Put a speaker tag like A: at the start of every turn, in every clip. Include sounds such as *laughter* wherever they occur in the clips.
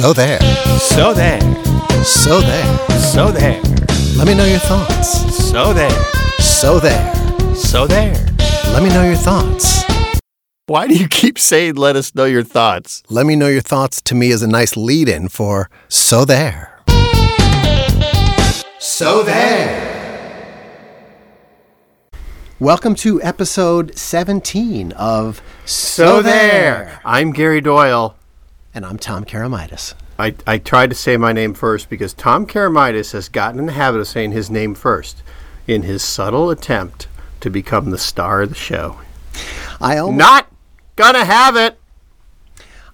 A: So there.
B: So there.
A: So there.
B: So there.
A: Let me know your thoughts.
B: So there.
A: So there.
B: So there.
A: Let me know your thoughts.
B: Why do you keep saying let us know your thoughts?
A: Let me know your thoughts to me is a nice lead in for So there. So there. Welcome to episode 17 of So, There.
B: I'm Gary Doyle.
A: And I'm Tom Karamitis.
B: I, I tried to say my name first because Tom Karamitis has gotten in the habit of saying his name first in his subtle attempt to become the star of the show.
A: I almost,
B: Not gonna have it.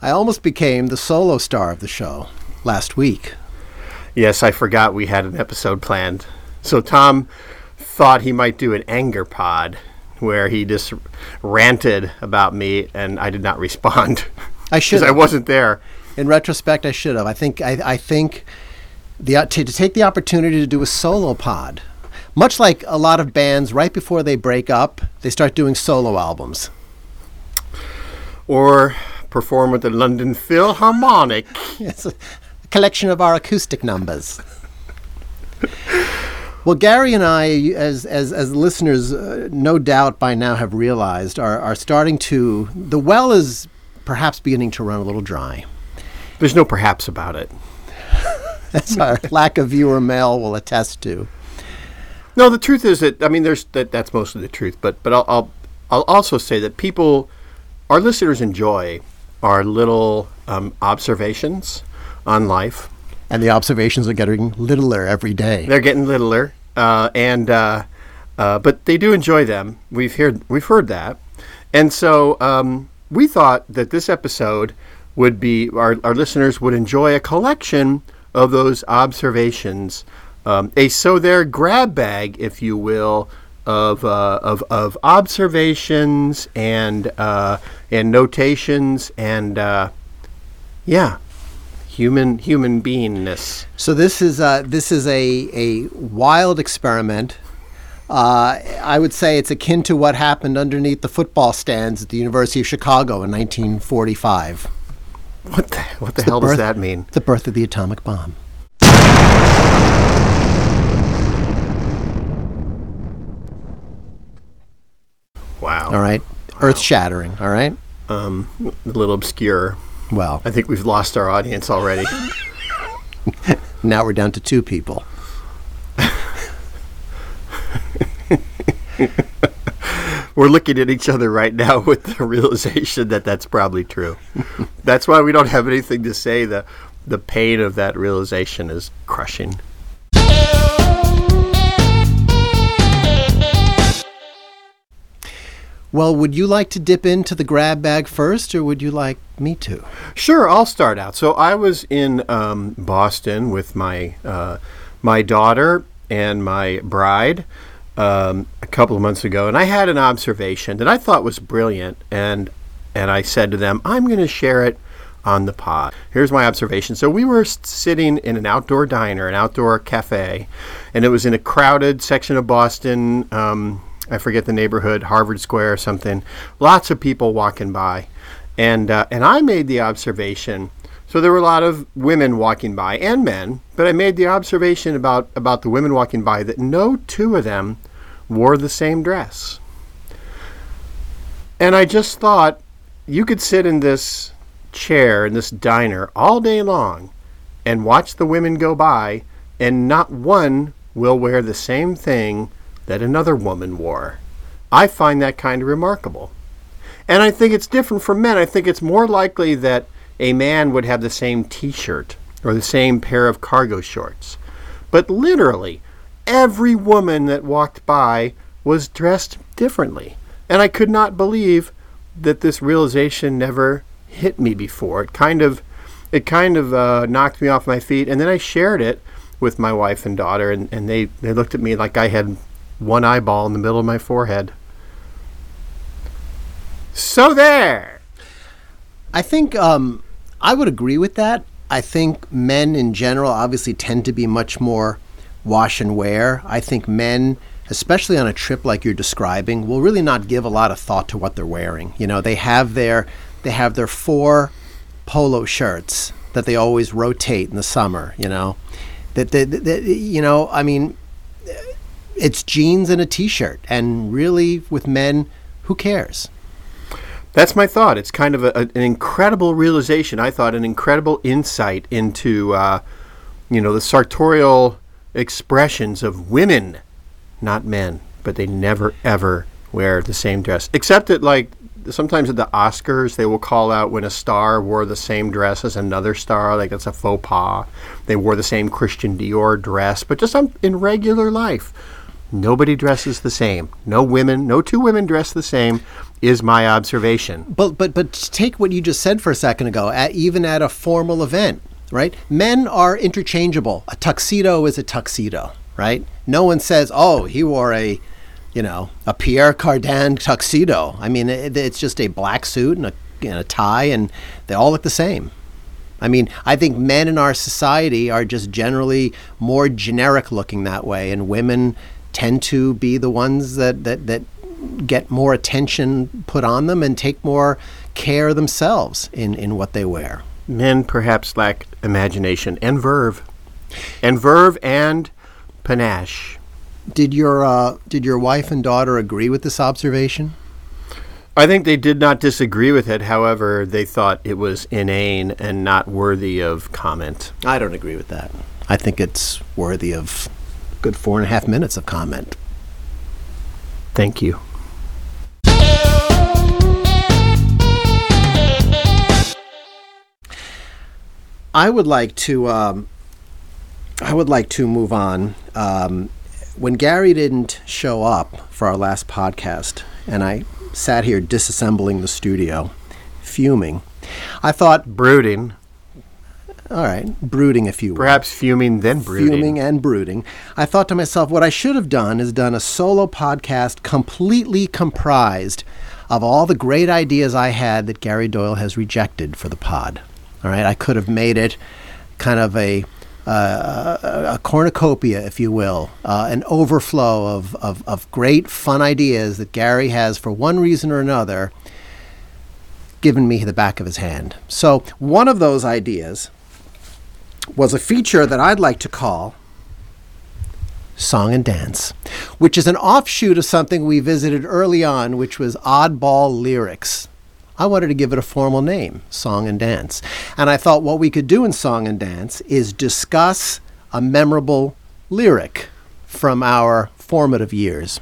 A: I almost became the solo star of the show last week.
B: Yes, I forgot we had an episode planned. So Tom thought he might do an anger pod where he just ranted about me and I did not *laughs* respond
A: I should
B: I wasn't there.
A: in retrospect, I should have. I think I, I think the uh, to, to take the opportunity to do a solo pod, much like a lot of bands, right before they break up, they start doing solo albums.
B: Or perform with the London Philharmonic. *laughs*
A: It's a collection of our acoustic numbers. Well, Gary and I, as as as listeners, uh, no doubt by now have realized, are are starting to the well is perhaps beginning to run a little dry.
B: There's no perhaps about it. *laughs*
A: That's our lack of viewer mail will attest to.
B: No, the truth is that I mean, there's that. That's mostly the truth. But but I'll I'll, I'll also say that people, our listeners enjoy our little um, observations on life.
A: And the observations are getting littler every day.
B: They're getting littler, uh, and uh, uh, but they do enjoy them. We've heard we've heard that, and so um, we thought that this episode would be our, our listeners would enjoy a collection of those observations, um, a so there grab bag, if you will, of uh, of of observations and uh, and notations and uh, yeah, human human beingness.
A: So this is uh, this is a a wild experiment. Uh, I would say it's akin to what happened underneath the football stands at the University of Chicago in 1945.
B: What the what the hell does
A: birth-
B: that mean?
A: The birth of the atomic bomb.
B: Wow.
A: All right, earth shattering. All right.
B: um, a little obscure.
A: Well,
B: I think we've lost our audience already. *laughs*
A: now we're down to two people. *laughs*
B: We're looking at each other right now *laughs* with the realization that that's probably true. *laughs* that's why we don't have anything to say. The the pain of that realization is crushing.
A: Well, would you like to dip into the grab bag first, or would you like me to?
B: Sure, I'll start out. So I was in um, Boston with my uh, my daughter and my bride um, a couple of months ago, and I had an observation that I thought was brilliant, and and I said to them, "I'm going to share it on the pod." Here's my observation. So we were sitting in an outdoor diner, an outdoor cafe, and it was in a crowded section of Boston. Um, I forget the neighborhood, Harvard Square or something. Lots of people walking by, and uh, and I made the observation. So there were a lot of women walking by and men, but I made the observation about about the women walking by that no two of them wore the same dress. And I just thought you could sit in this chair in this diner all day long and watch the women go by and not one will wear the same thing that another woman wore. I find that kind of remarkable. And I think it's different for men. I think it's more likely that a man would have the same t shirt or the same pair of cargo shorts. But literally, every woman that walked by was dressed differently. And I could not believe that this realization never hit me before. It kind of it kind of uh, knocked me off my feet and then I shared it with my wife and daughter and, and they, they looked at me like I had one eyeball in the middle of my forehead. So there.
A: I think um, I would agree with that. I think men in general obviously tend to be much more wash and wear. I think men, especially on a trip like you're describing, will really not give a lot of thought to what they're wearing. You know, they have their they have their four polo shirts that they always rotate in the summer. You know, that, that, you know, I mean, it's jeans and a t-shirt, and really with men, who cares?
B: That's my thought. It's kind of a, an incredible realization. I thought an incredible insight into, uh, you know, the sartorial expressions of women, not men, but they never ever wear the same dress, except at like sometimes at the Oscars they will call out when a star wore the same dress as another star, like it's a faux pas. They wore the same Christian Dior dress, but just in regular life, nobody dresses the same. No women, no two women dress the same. Is my observation.
A: But but but take what you just said for a second ago. At, even at a formal event, right? Men are interchangeable. A tuxedo is a tuxedo, right? No one says, "Oh, he wore a you know, a Pierre Cardin tuxedo. I mean, it, it's just a black suit and a, and a tie, and they all look the same. I mean, I think men in our society are just generally more generic looking that way, and women tend to be the ones that, that, that get more attention put on them and take more care themselves in, in what they wear.
B: Men perhaps lack imagination and verve, and verve and panache.
A: Did your uh, did your wife and daughter agree with this observation?
B: I think they did not disagree with it. However, they thought it was inane and not worthy of comment.
A: I don't agree with that. I think it's worthy of good four and a half minutes of comment.
B: Thank you.
A: I would like to. Um, I would like to move on. Um, when Gary didn't show up for our last podcast, and I sat here disassembling the studio, fuming, I thought
B: brooding.
A: All right, brooding, you will.
B: Perhaps fuming, then brooding.
A: Fuming and brooding. I thought to myself, what I should have done is done a solo podcast completely comprised of all the great ideas I had that Gary Doyle has rejected for the pod. All right, I could have made it kind of a uh, a cornucopia, if you will, uh, an overflow of, of, of great fun ideas that Gary has, for one reason or another, given me the back of his hand. So, one of those ideas was a feature that I'd like to call Song and Dance, which is an offshoot of something we visited early on, which was oddball lyrics. I wanted to give it a formal name, Song and Dance. And I thought what we could do in Song and Dance is discuss a memorable lyric from our formative years.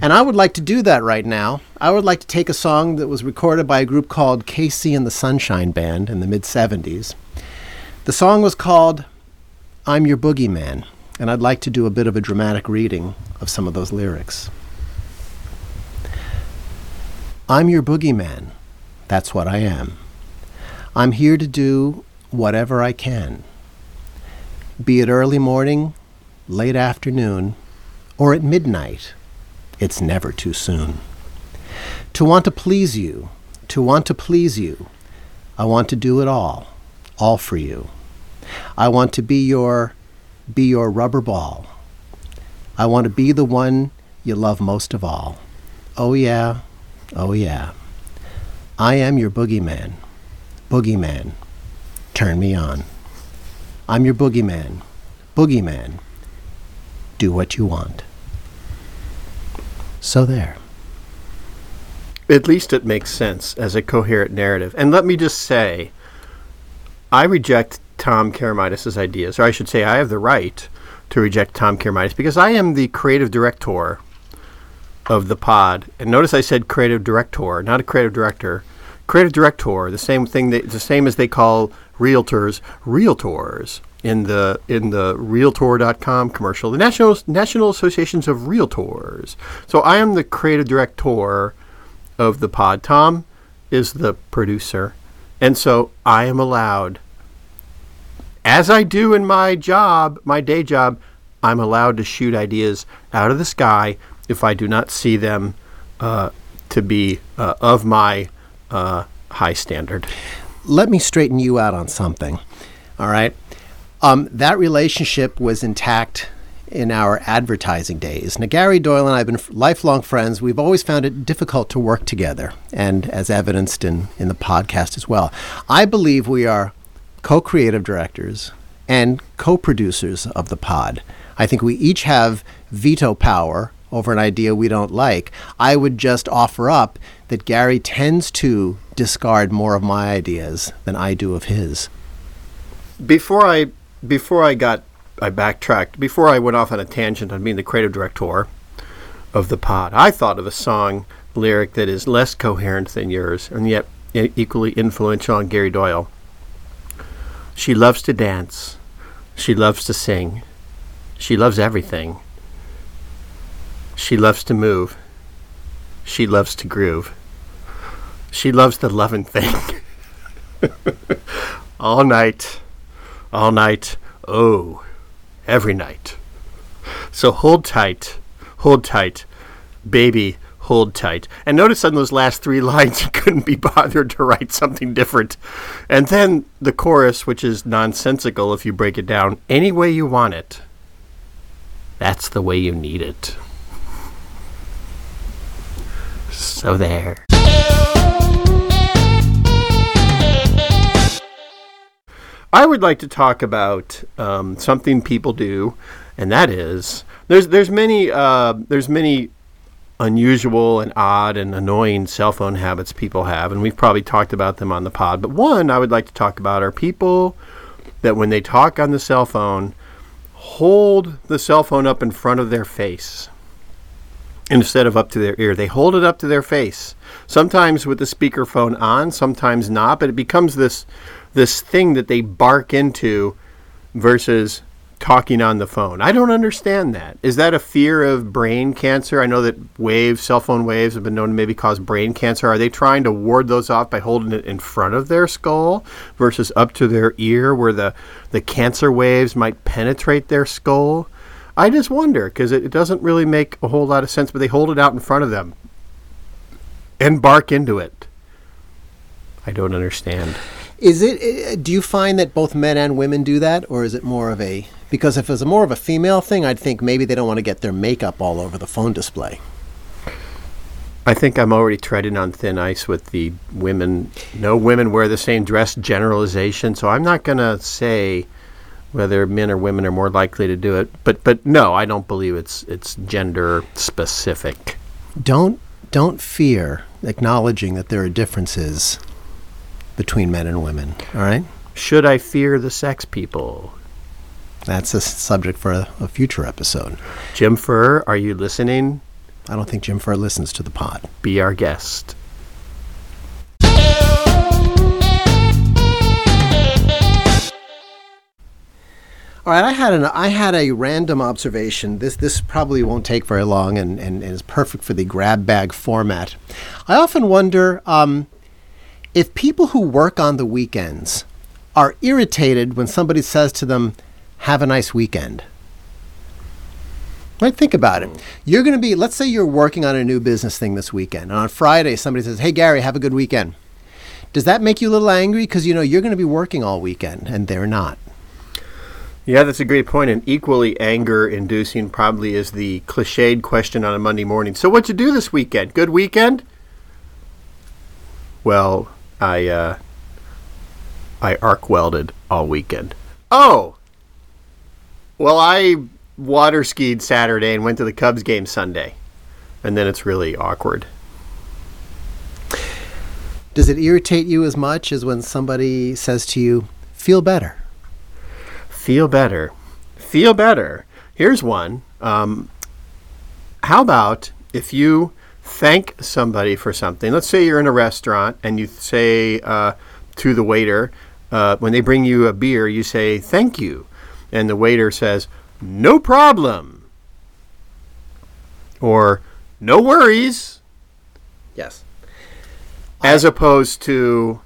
A: And I would like to do that right now. I would like to take a song that was recorded by a group called KC and the Sunshine Band in the mid 70s. The song was called I'm Your Boogeyman, and I'd like to do a bit of a dramatic reading of some of those lyrics. I'm your boogeyman. That's what I am. I'm here to do whatever I can. Be it early morning, late afternoon, or at midnight, it's never too soon. To want to please you, to want to please you, I want to do it all, all for you. I want to be your, be your rubber ball. I want to be the one you love most of all. Oh yeah, Oh, yeah. I am your boogeyman. Boogeyman. Turn me on. I'm your boogeyman. Boogeyman. Do what you want. So there.
B: At least it makes sense as a coherent narrative. And let me just say, I reject Tom Karamitis' ideas, or I should say, I have the right to reject Tom Karamitis because I am the creative director of the pod. And notice I said creative director, not a creative director. Creative director, the same thing, that, the same as they call realtors, realtors in the in the realtor.com commercial, the National National Associations of Realtors. So I am the creative director of the pod. Tom is the producer. And so I am allowed as I do in my job, my day job, I'm allowed to shoot ideas out of the sky if I do not see them uh, to be uh, of my uh, high standard.
A: Let me straighten you out on something. All right. Um, that relationship was intact in our advertising days. Now, Gary Doyle and I have been lifelong friends. We've always found it difficult to work together, and as evidenced in, in the podcast as well. I believe we are co creative directors, and co producers of the pod. I think we each have veto power over an idea we don't like. I would just offer up that Gary tends to discard more of my ideas than I do of his.
B: Before I before I got I backtracked before I went off on a tangent on being the creative director of the pod. I thought of a song lyric that is less coherent than yours and yet equally influential on Gary Doyle. She loves to dance. She loves to sing. She loves everything. She loves to move. She loves to groove. She loves the loving thing. *laughs* all night, all night, oh, every night. So hold tight, hold tight, baby, hold tight. And notice on those last three *laughs* lines, you couldn't be bothered to write something different. And then the chorus, which is nonsensical if you break it down, any way you want it, that's the way you need it. So there. I would like to talk about um, something people do, and that is there's there's many uh, there's many unusual and odd and annoying cell phone habits people have, and we've probably talked about them on the pod. But one I would like to talk about are people that when they talk on the cell phone, hold the cell phone up in front of their face instead of up to their ear. They hold it up to their face. Sometimes with the speakerphone on, sometimes not, but it becomes this this thing that they bark into versus talking on the phone. I don't understand that. Is that a fear of brain cancer? I know that waves, cell phone waves, have been known to maybe cause brain cancer. Are they trying to ward those off by holding it in front of their skull versus up to their ear where the, the cancer waves might penetrate their skull? I just wonder because it, it doesn't really make a whole lot of sense, but they hold it out in front of them and bark into it. I don't understand.
A: Is it? uh, Do you find that both men and women do that, or is it more of a? Because if it was more of a female thing, I'd think maybe they don't want to get their makeup all over the phone display.
B: I think I'm already treading on thin ice with the women. No women wear the same dress generalization, so I'm not going to say whether men or women are more likely to do it. But but no, I don't believe it's it's gender specific.
A: Don't don't fear acknowledging that there are differences between men and women. All right,
B: Should I fear the sex people?
A: That's a subject for a, a future episode.
B: Jim Furr, are you listening?
A: I don't think Jim Fur listens to the pod.
B: Be our guest.
A: All right, I had an I had a random observation. This this probably won't take very long and, and, and is perfect for the grab bag format. I often wonder um, if people who work on the weekends are irritated when somebody says to them, "Have a nice weekend." Right, think about it. You're going to be, let's say you're working on a new business thing this weekend, and on Friday somebody says, "Hey Gary, have a good weekend." Does that make you a little angry because you know you're going to be working all weekend and they're not?
B: Yeah, that's a great point. And equally anger inducing probably is the cliched question on a Monday morning. So, what'd you do this weekend? Good weekend? Well, I, uh, I arc welded all weekend. Oh! Well, I water skied Saturday and went to the Cubs game Sunday. And then it's really awkward.
A: Does it irritate you as much as when somebody says to you, feel better?
B: Feel better. Feel better. Here's one. Um, how about if you thank somebody for something? Let's say you're in a restaurant and you say uh, to the waiter, uh, when they bring you a beer, you say, thank you. And the waiter says, no problem. Or, no worries.
A: Yes.
B: As opposed to,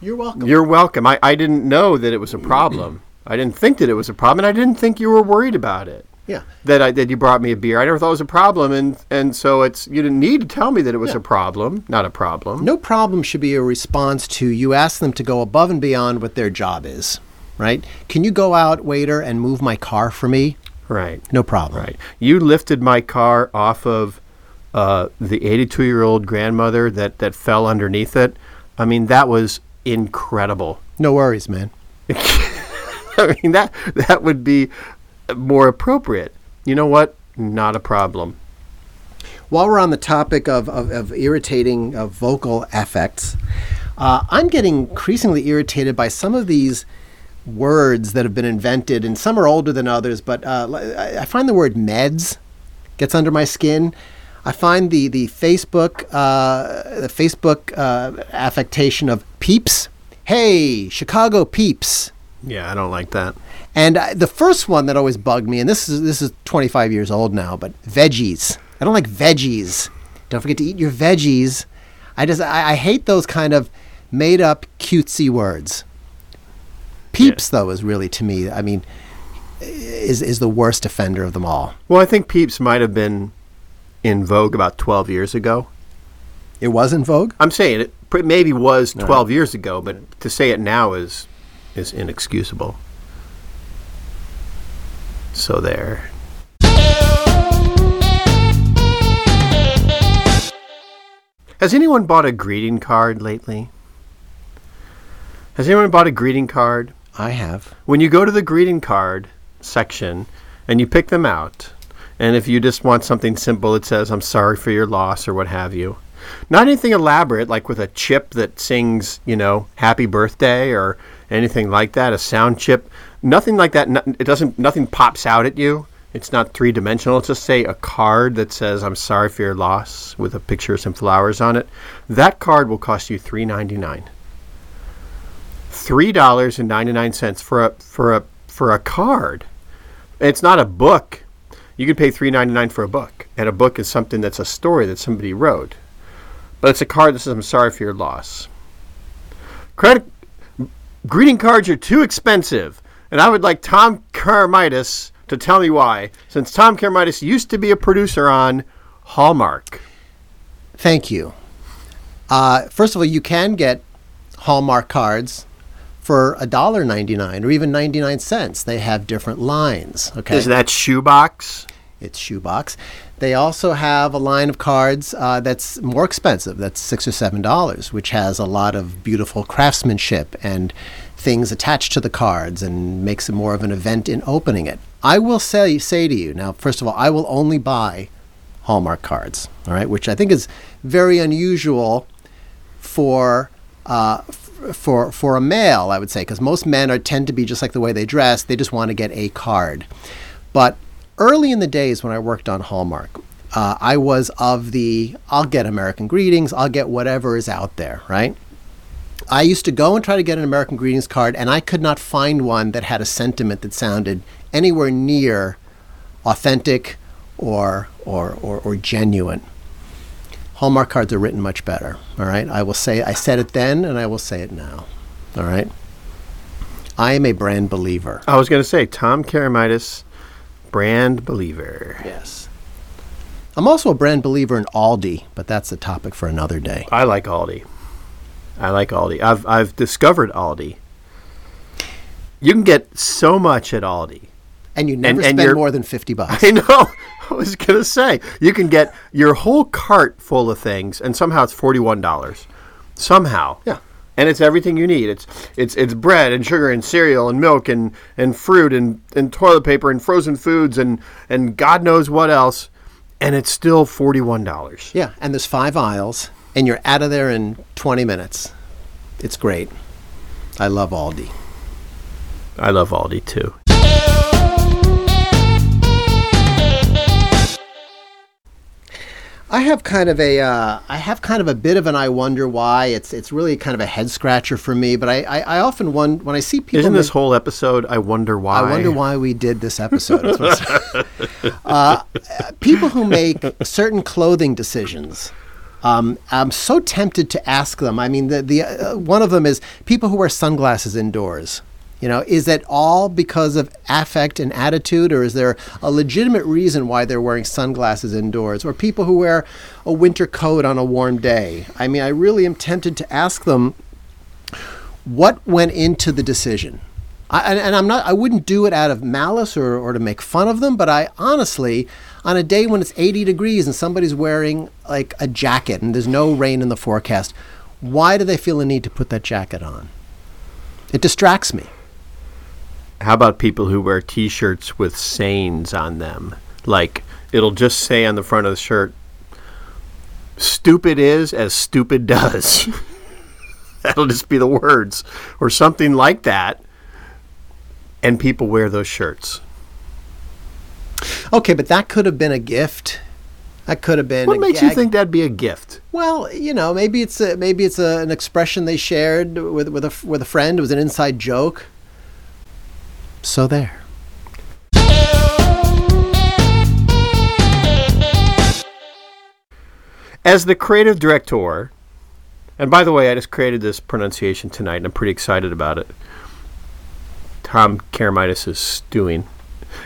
A: You're welcome.
B: You're welcome. I, I didn't know that it was a problem. *clears throat* I didn't think that it was a problem, and I didn't think you were worried about it.
A: yeah.
B: That I that you brought me a beer. I never thought it was a problem, and and so it's you didn't need to tell me that it was
A: Yeah.
B: a problem, not a problem.
A: No problem should be a response to you ask them to go above and beyond what their job is, right? Can you go out, waiter, and move my car for me?
B: Right,
A: No problem.
B: right. You lifted my car off of uh, the 82 year old grandmother that that fell underneath it. I mean, that was incredible.
A: No worries, man. *laughs*
B: I mean that that would be more appropriate. You know what? Not a problem.
A: While we're on the topic of, of, of irritating uh, vocal affects, uh, I'm getting increasingly irritated by some of these words that have been invented, and some are older than others, but uh, I find the word meds gets under my skin. I find the the Facebook uh, the Facebook uh, affectation of peeps. Hey, Chicago peeps.
B: Yeah, I don't like that.
A: And the first one that always bugged me, and this is this is 25 years old now, but veggies. I don't like veggies. Don't forget to eat your veggies. I just I, I hate those kind of made up cutesy words. Peeps though is really to me, I mean, is is the worst offender of them all.
B: Well, I think Peeps might have been in vogue about 12 years ago.
A: It was in vogue.
B: I'm saying it pr- maybe was 12 years ago, but to say it now is is inexcusable. So there. Has anyone bought a greeting card lately? Has anyone bought a greeting card?
A: I have.
B: when you go to the greeting card section and you pick them out, and if you just want something simple that says, I'm sorry for your loss or what have you, not anything elaborate like with a chip that sings, you know, happy birthday or anything like that, a sound chip, nothing like that. It doesn't, nothing pops out at you. It's not three dimensional. It's just say a card that says, I'm sorry for your loss with a picture of some flowers on it. That card will cost you three ninety nine three dollars and ninety nine cents for a for a for a card. It's not a book. You could pay three ninety nine for a book, and a book is something that's a story that somebody wrote. But it's a card that says, "I'm sorry for your loss." Credit greeting cards are too expensive, and I would like Tom Karamitis to tell me why, since Tom Karamitis used to be a producer on Hallmark.
A: Thank you. Uh, first of all, you can get Hallmark cards for $1.99 or even 99 cents. They have different lines. Okay.
B: Is that shoebox?
A: It's shoebox. They also have a line of cards uh, that's more expensive. That's six or seven dollars, which has a lot of beautiful craftsmanship and things attached to the cards and makes it more of an event in opening it. I will say say to you now. First of all, I will only buy Hallmark cards. All right, which I think is very unusual for uh, for for a male, I would say, because most men are tend to be just like the way they dress. They just want to get a card. But early in the days when I worked on Hallmark, uh, I was of the I'll get American Greetings, I'll get whatever is out there, right? I used to go and try to get an American Greetings card, and I could not find one that had a sentiment that sounded anywhere near authentic or or or, or genuine. Hallmark cards are written much better. All right. I will say I said it then and I will say it now. All right. I am a brand believer.
B: I was going to say Tom Karamitis, brand believer.
A: Yes. I'm also a brand believer in Aldi, but that's a topic for another day.
B: I like Aldi. I like Aldi. I've I've discovered Aldi. You can get so much at Aldi.
A: And you never
B: and
A: spend
B: you're-
A: more than 50 bucks. *laughs*
B: I know. I *laughs* was gonna say you can get your whole cart full of things, and somehow it's forty-one dollars. Somehow,
A: Yeah.
B: and it's everything you need. It's it's it's bread and sugar and cereal and milk and, and fruit and, and toilet paper and frozen foods and and God knows what else, and it's still forty-one dollars.
A: Yeah, and there's five aisles, and you're out of there in 20 minutes. It's great. I love Aldi.
B: I love Aldi too.
A: I have kind of a, uh, I have kind of a bit of an I wonder why. It's it's really kind of a head scratcher for me. But I, I, I often wonder when I see people.
B: Isn't this
A: make-
B: whole episode? I wonder why.
A: I wonder why we did this episode. That's what it's- *laughs* uh, people who make certain clothing decisions. Um, I'm so tempted to ask them. I mean, the the uh, one of them is people who wear sunglasses indoors. You know, is that all because of affect and attitude, or is there a legitimate reason why they're wearing sunglasses indoors? Or people who wear a winter coat on a warm day? I mean, I really am tempted to ask them what went into the decision. I, and, I'm not. I wouldn't do it out of malice or, or to make fun of them. But I honestly, on a day when it's 80 degrees and somebody's wearing like a jacket and there's no rain in the forecast, why do they feel a need to put that jacket on? It distracts me.
B: How about people who wear T-shirts with sayings on them? Like it'll just say on the front of the shirt, "Stupid is as stupid does." *laughs* That'll just be the words, or something like that. And people wear those shirts.
A: Okay, but that could have been a gift. That could have been.
B: What makes you think that'd be a gift?
A: Well, you know, maybe it's a, maybe it's a, an expression they shared with with a with a friend. It was an inside joke. So there.
B: As the creative director, and by the way, I just created this pronunciation tonight, and I'm pretty excited about it. Tom Karamitis is doing.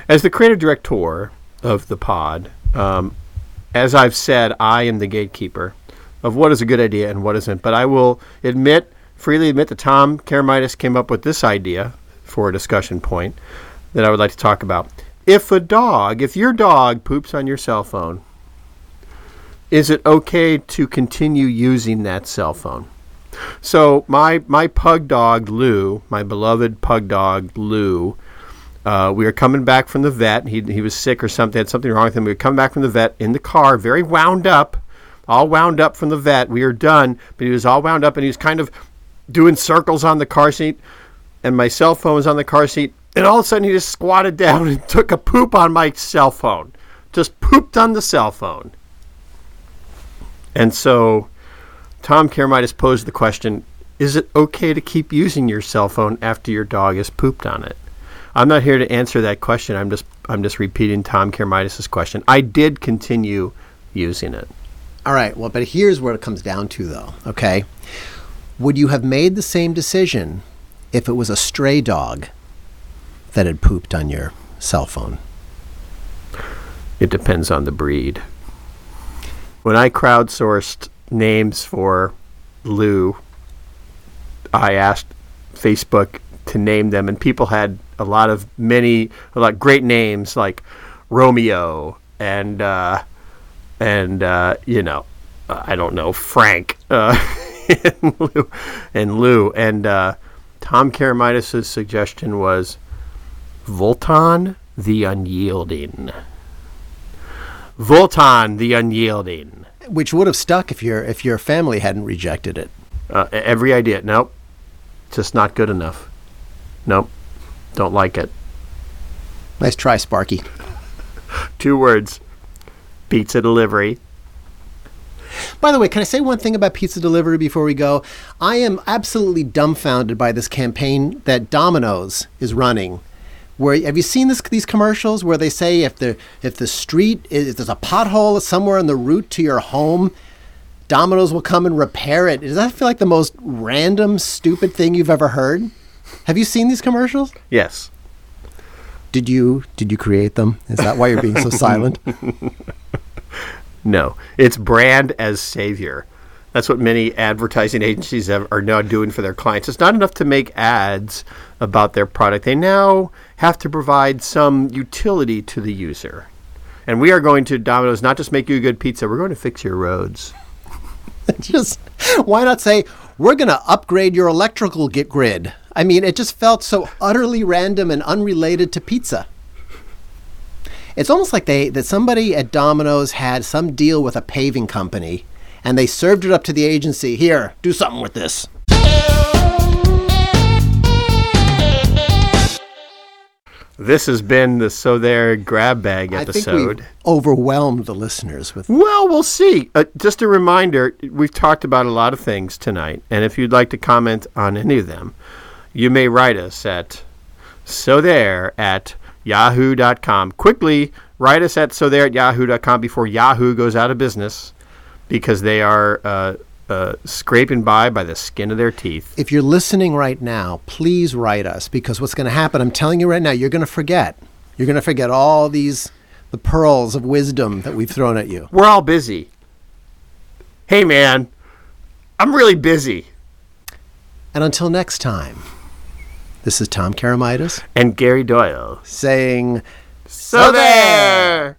B: As the creative director of the pod, um, as I've said, I am the gatekeeper of what is a good idea and what isn't. But I will admit, freely admit that Tom Karamitis came up with this idea for a discussion point that I would like to talk about. If a dog, if your dog poops on your cell phone, is it okay to continue using that cell phone? So my my pug dog Lou, my beloved pug dog Lou, uh, we were coming back from the vet. He he was sick or something, had something wrong with him. We were coming back from the vet in the car, very wound up, all wound up from the vet. We were done, but he was all wound up and he was kind of doing circles on the car seat, and my cell phone was on the car seat. And all of a sudden, he just squatted *laughs* down and took a poop on my cell phone. Just pooped on the cell phone. And so Tom Karamitis posed the question Is it okay to keep using your cell phone after your dog has pooped on it? I'm not here to answer that question. I'm just I'm just repeating Tom Karamitis' question. I did continue using it.
A: All right. Well, but here's where it comes down to, though. Okay. Would you have made the same decision if it was a stray dog that had pooped on your cell phone?
B: It depends on the breed. When I crowdsourced names for Lou, I asked Facebook to name them, and people had a lot of many, a lot great names like Romeo and uh, and uh, you know, I don't know Frank uh, *laughs* and Lou and Lou and uh, Tom Karamitis' suggestion was Voltan the Unyielding. Voltan the Unyielding.
A: Which would have stuck if your if your family hadn't rejected it.
B: Uh, every idea. Nope. Just not good enough. Nope. Don't like it.
A: Nice try, Sparky. *laughs*
B: Two words. Pizza delivery.
A: By the way, can I say one thing about pizza delivery before we go? I am absolutely dumbfounded by this campaign that Domino's is running. Where have you seen this these commercials where they say if the if the street is if there's a pothole somewhere on the route to your home, Domino's will come and repair it. Does that feel like the most random, stupid thing you've ever heard? Have you seen these commercials?
B: Yes.
A: Did you did you create them? Is that why you're being so *laughs* silent?
B: No. It's brand as savior. That's what many advertising agencies have, are now doing for their clients. It's not enough to make ads about their product. They now have to provide some utility to the user. And we are going to Domino's not just make you a good pizza, we're going to fix your roads. *laughs*
A: just why not say we're going to upgrade your electrical grid? I mean, it just felt so utterly random and unrelated to pizza. It's almost like they that somebody at Domino's had some deal with a paving company and they served it up to the agency. Here, do something with this.
B: This has been the So There Grab Bag
A: I think
B: episode.
A: we've overwhelmed the listeners with
B: Well, we'll see. Uh, just a reminder we've talked about a lot of things tonight, and if you'd like to comment on any of them, you may write us at so there at yahoo.com. Quickly write us at so there at yahoo.com before Yahoo goes out of business because they are uh, uh, scraping by by the skin of their teeth.
A: if you're listening right now, please write us because what's going to happen, I'm telling you right now, you're going to forget. You're going to forget all these the pearls of wisdom that we've thrown at you.
B: We're all busy. Hey, man, I'm really busy.
A: And until next time, this is Tom Karamitis
B: And Gary Doyle.
A: saying
B: So there!